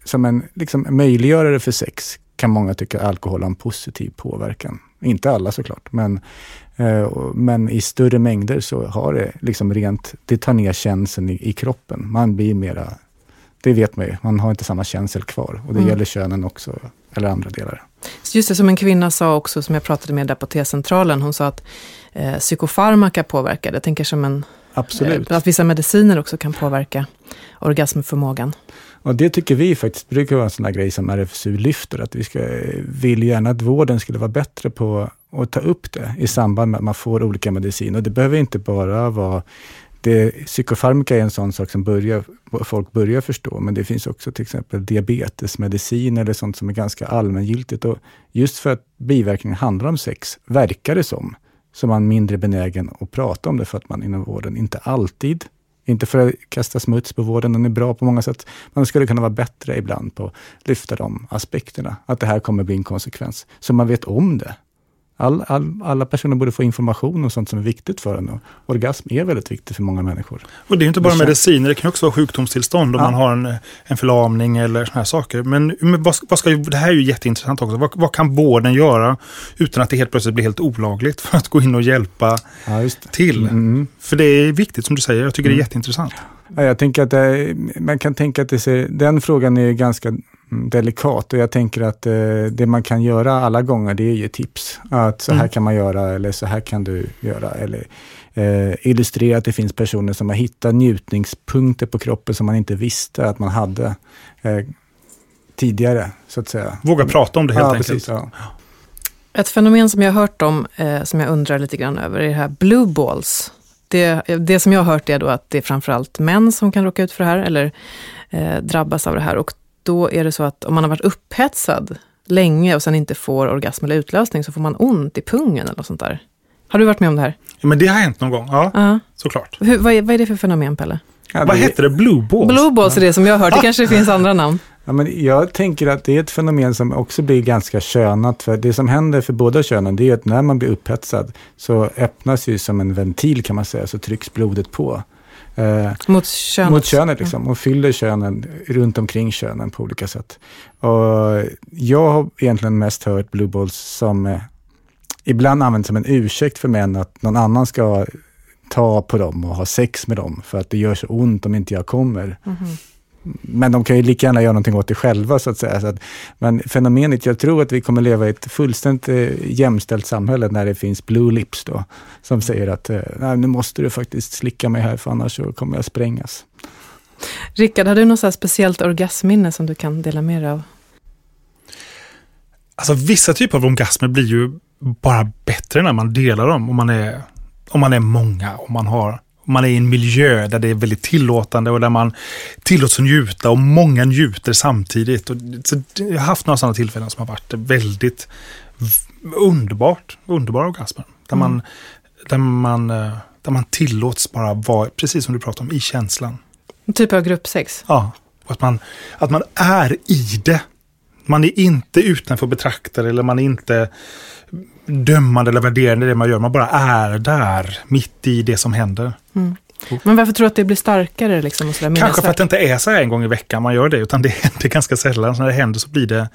som en liksom, möjliggörare för sex kan många tycka alkohol har en positiv påverkan. Inte alla såklart, men, eh, men i större mängder så har det liksom rent, det tar ner känseln i, i kroppen. Man blir mera, det vet man ju, man har inte samma känsel kvar. Och det mm. gäller könen också, eller andra delar. Just det, som en kvinna sa också, som jag pratade med där på T-centralen, hon sa att eh, psykofarmaka påverkar. Jag tänker som en Absolut. Eh, Att vissa mediciner också kan påverka orgasmförmågan. Och det tycker vi faktiskt brukar vara en sån grej som RFSU lyfter, att vi ska, vill gärna att vården skulle vara bättre på att ta upp det i samband med att man får olika mediciner. Och det behöver inte bara vara det, psykofarmaka är en sån sak som börjar, folk börjar förstå, men det finns också till exempel diabetesmedicin eller sånt som är ganska allmängiltigt. Och just för att biverkningen handlar om sex, verkar det som, så är man mindre benägen att prata om det för att man inom vården inte alltid inte för att kasta smuts på vården, den är bra på många sätt. Man skulle kunna vara bättre ibland på att lyfta de aspekterna. Att det här kommer bli en konsekvens. Så man vet om det. All, all, alla personer borde få information om sånt som är viktigt för en. Orgasm är väldigt viktigt för många människor. Och det är inte bara Det mediciner, det kan också vara sjukdomstillstånd om Ja. man har en, en förlamning eller såna här saker. Men, men vad, vad ska, det här är ju jätteintressant också. Vad, vad kan vården göra utan att det helt plötsligt blir helt olagligt för att gå in och hjälpa till? Mm. För det är viktigt som du säger, jag tycker det Mm. är jätteintressant. Ja, jag tänker att det, man kan tänka att det ser, den frågan är ganska mm, delikat och jag tänker att eh, det man kan göra alla gånger det är ju tips. Att så här Mm. kan man göra eller så här kan du göra. Eller eh, illustrera att det finns personer som har hittat njutningspunkter på kroppen som man inte visste att man hade eh, tidigare. så att säga. Våga prata om det helt ja, enkelt. Precis, ja. Ett fenomen som jag har hört om, eh, som jag undrar lite grann över, är det här blue balls. Det, det som jag har hört är då att det är framförallt män som kan råka ut för det här, eller eh, drabbas av det här. Och då är det så att om man har varit upphetsad länge och sen inte får orgasm eller utlösning, så får man ont i pungen eller något sånt där. Har du varit med om det här? Ja, men det har hänt någon gång, ja. Ja. Såklart. Hur, vad, är, vad är det för fenomen, Pelle? Vad hette det? Blue balls? Blue balls är det som jag har hört. Det kanske finns andra namn. Ja, men jag tänker att det är ett fenomen som också blir ganska könat. För det som händer för båda könen det är att när man blir upphetsad så öppnas ju som en ventil kan man säga, så trycks blodet på. Eh, Mot könet? Mot könet liksom, och fyller könen runt omkring könen på olika sätt. Och jag har egentligen mest hört blue balls som eh, ibland används som en ursäkt för män att någon annan ska ta på dem och ha sex med dem för att det gör så ont om inte jag kommer. Mhm. Men de kan ju lika gärna göra någonting åt det själva så att säga. Så att, men fenomenet, jag tror att vi kommer leva i ett fullständigt eh, jämställt samhälle när det finns blue lips då. Som säger att eh, nu måste du faktiskt slicka mig här för annars så kommer jag sprängas. Rickard, har du något så här speciellt orgasmminne som du kan dela med dig av? Alltså vissa typer av orgasmer blir ju bara bättre när man delar dem. Om man är, om man är många, om man, har, man är i en miljö där det är väldigt tillåtande och där man tillåts att njuta och många njuter samtidigt. Och, så jag har haft några sådana tillfällen som har varit väldigt underbart, underbara orgasmer. Där, Mm. man, där, man, eh, där man tillåts bara vara, precis som du pratade om, i känslan. En typ av gruppsex? Ja, och att man, att man är i det. Man är inte utanför betraktare eller man är inte dömande eller värderande i det man gör. Man bara är där, mitt i det som händer. Mm. Men varför tror du att det blir starkare? Liksom, och så där Kanske för att det inte är så här en gång i veckan man gör det, utan det *laughs* händer ganska sällan. Så när det händer så blir det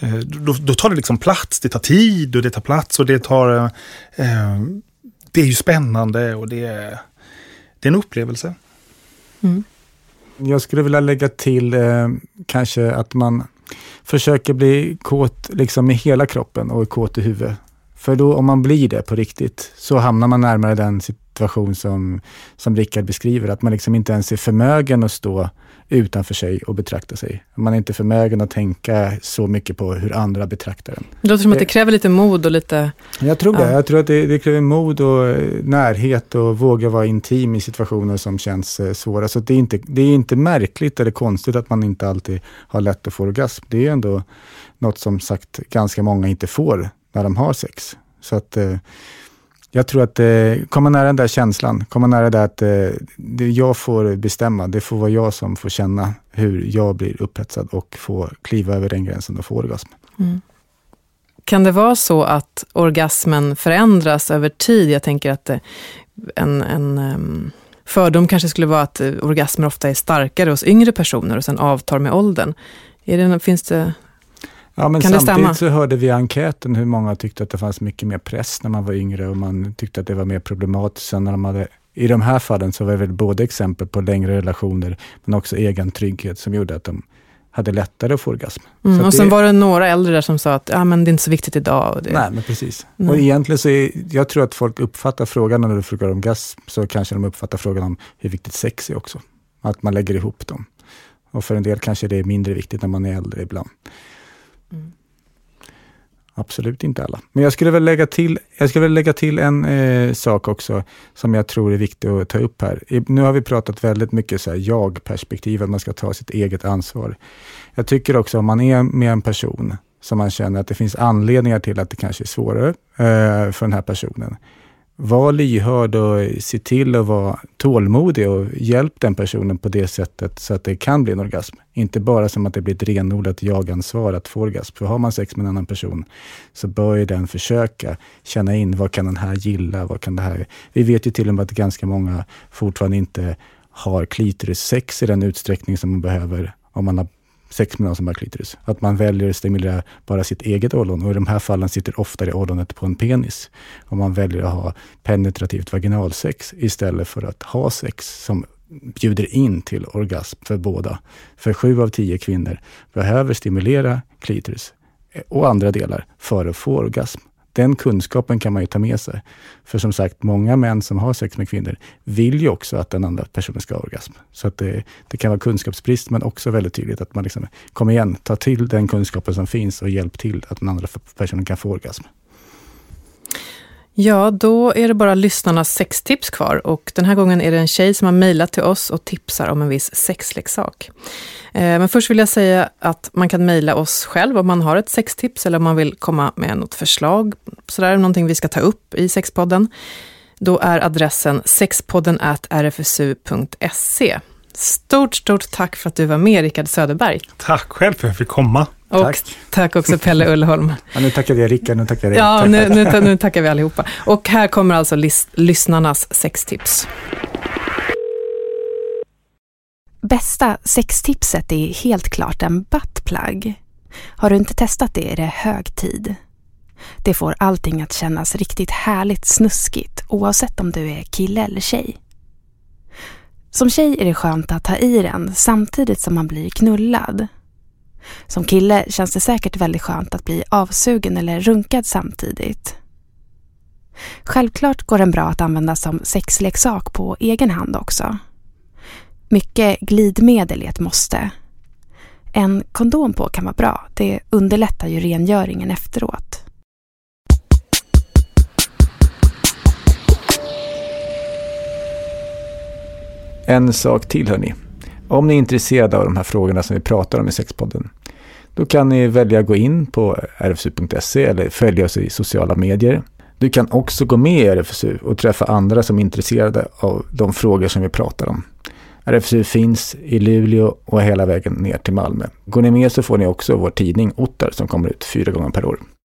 eh, då, då tar det liksom plats, det tar tid och det tar plats och det tar... eh, eh, det är ju spännande och det är, det är en upplevelse. Mm. Jag skulle vilja lägga till eh, kanske att man försöker bli kåt liksom i hela kroppen och kåt i huvudet. För då om man blir det på riktigt så hamnar man närmare den situation som, som Rickard beskriver. Att man liksom inte ens är förmögen att stå utanför sig och betrakta sig. Man är inte förmögen att tänka så mycket på hur andra betraktar en. Det låter som att det kräver lite mod och lite... Jag tror det. Ja. Jag tror att det, det kräver mod och eh, närhet och våga vara intim i situationer som känns eh, svåra. Så det, är inte, det är inte märkligt eller konstigt att man inte alltid har lätt att få orgasm. Det är ändå något som sagt ganska många inte får när de har sex. Så att eh, jag tror att eh, komma nära den där känslan, komma nära det att eh, det jag får bestämma, det får vara jag som får känna hur jag blir upphetsad och få kliva över den gränsen och få orgasm. Mm. Kan det vara så att orgasmen förändras över tid? Jag tänker att eh, en, en ehm, fördom kanske skulle vara att eh, orgasmer ofta är starkare hos yngre personer och sen avtar med åldern. Är det, finns det... Ja, men Kan det samtidigt stämma? så hörde vi i enkäten hur många tyckte att det fanns mycket mer press när man var yngre och man tyckte att det var mer problematiskt sen när de hade i de här fallen så var det väl både exempel på längre relationer men också egen trygghet som gjorde att de hade lättare att få orgasm. Mm, och det, sen var det några äldre där som sa att ja, men det är inte så viktigt idag. Det... Nej, men precis. Mm. Och egentligen så är, jag tror att folk uppfattar frågan när du frågar om orgasm, så kanske de uppfattar frågan om hur viktigt sex är också. Att man lägger ihop dem. Och för en del kanske det är mindre viktigt när man är äldre ibland. Mm. Absolut inte alla. Men jag skulle väl lägga till, jag skulle väl lägga till en eh, sak också, som jag tror är viktig att ta upp här. I, nu har vi pratat väldigt mycket så jag-perspektiv, att man ska ta sitt eget ansvar. Jag tycker också om man är med en person som man känner att det finns anledningar till att det kanske är svårare eh, för den här personen, var lyhörd och se till att vara tålmodig och hjälp den personen på det sättet så att det kan bli en orgasm. Inte bara som att det blir ett renodlat jag-ansvar att få orgasm. För har man sex med en annan person så bör ju den försöka känna in vad kan den här gilla? Vad kan det här... Vi vet ju till och med att ganska många fortfarande inte har klitorissex i den utsträckning som man behöver om man har sex med någon som har klitoris. Att man väljer att stimulera bara sitt eget ollon och i de här fallen sitter oftare ollonet på en penis. Om man väljer att ha penetrativt vaginalsex istället för att ha sex som bjuder in till orgasm för båda. För sju av tio kvinnor behöver stimulera klitoris och andra delar för att få orgasm. Den kunskapen kan man ju ta med sig. För som sagt, många män som har sex med kvinnor vill ju också att den andra personen ska ha orgasm. Så att det, det kan vara kunskapsbrist, men också väldigt tydligt att man liksom, kom igen, ta till den kunskapen som finns och hjälp till att den andra personen kan få orgasm. Ja, då är det bara lyssnarnas sextips kvar och den här gången är det en tjej som har mejlat till oss och tipsar om en viss sexleksak. Eh, men först vill jag säga att man kan mejla oss själv om man har ett sextips eller om man vill komma med något förslag, sådär, någonting vi ska ta upp i sexpodden. Då är adressen sexpodden rfsu.se. Stort, stort tack för att du var med, Rickard Söderberg. Tack själv för att jag fick komma. Och tack, tack också Pelle Ullholm. *laughs* Ja, nu tackar vi Rickard, nu tackar vi Ja, nu, nu, nu *laughs* tackar vi allihopa. Och här kommer alltså lys lyssnarnas sextips. Bästa sextipset är helt klart en buttplug. Har du inte testat det är det hög tid. Det får allting att kännas riktigt härligt snuskigt oavsett om du är kille eller tjej. Som tjej är det skönt att ta i den samtidigt som man blir knullad. Som kille känns det säkert väldigt skönt att bli avsugen eller runkad samtidigt. Självklart går den bra att använda som sexleksak på egen hand också. Mycket glidmedel är ett måste. En kondom på kan vara bra. Det underlättar ju rengöringen efteråt. En sak till hörni. Om ni är intresserade av de här frågorna som vi pratar om i Sexpodden, då kan ni välja att gå in på rfsu.se eller följa oss i sociala medier. Du kan också gå med i RFSU och träffa andra som är intresserade av de frågor som vi pratar om. RFSU finns i Luleå och hela vägen ner till Malmö. Går ni med så får ni också vår tidning Ottar som kommer ut fyra gånger per år.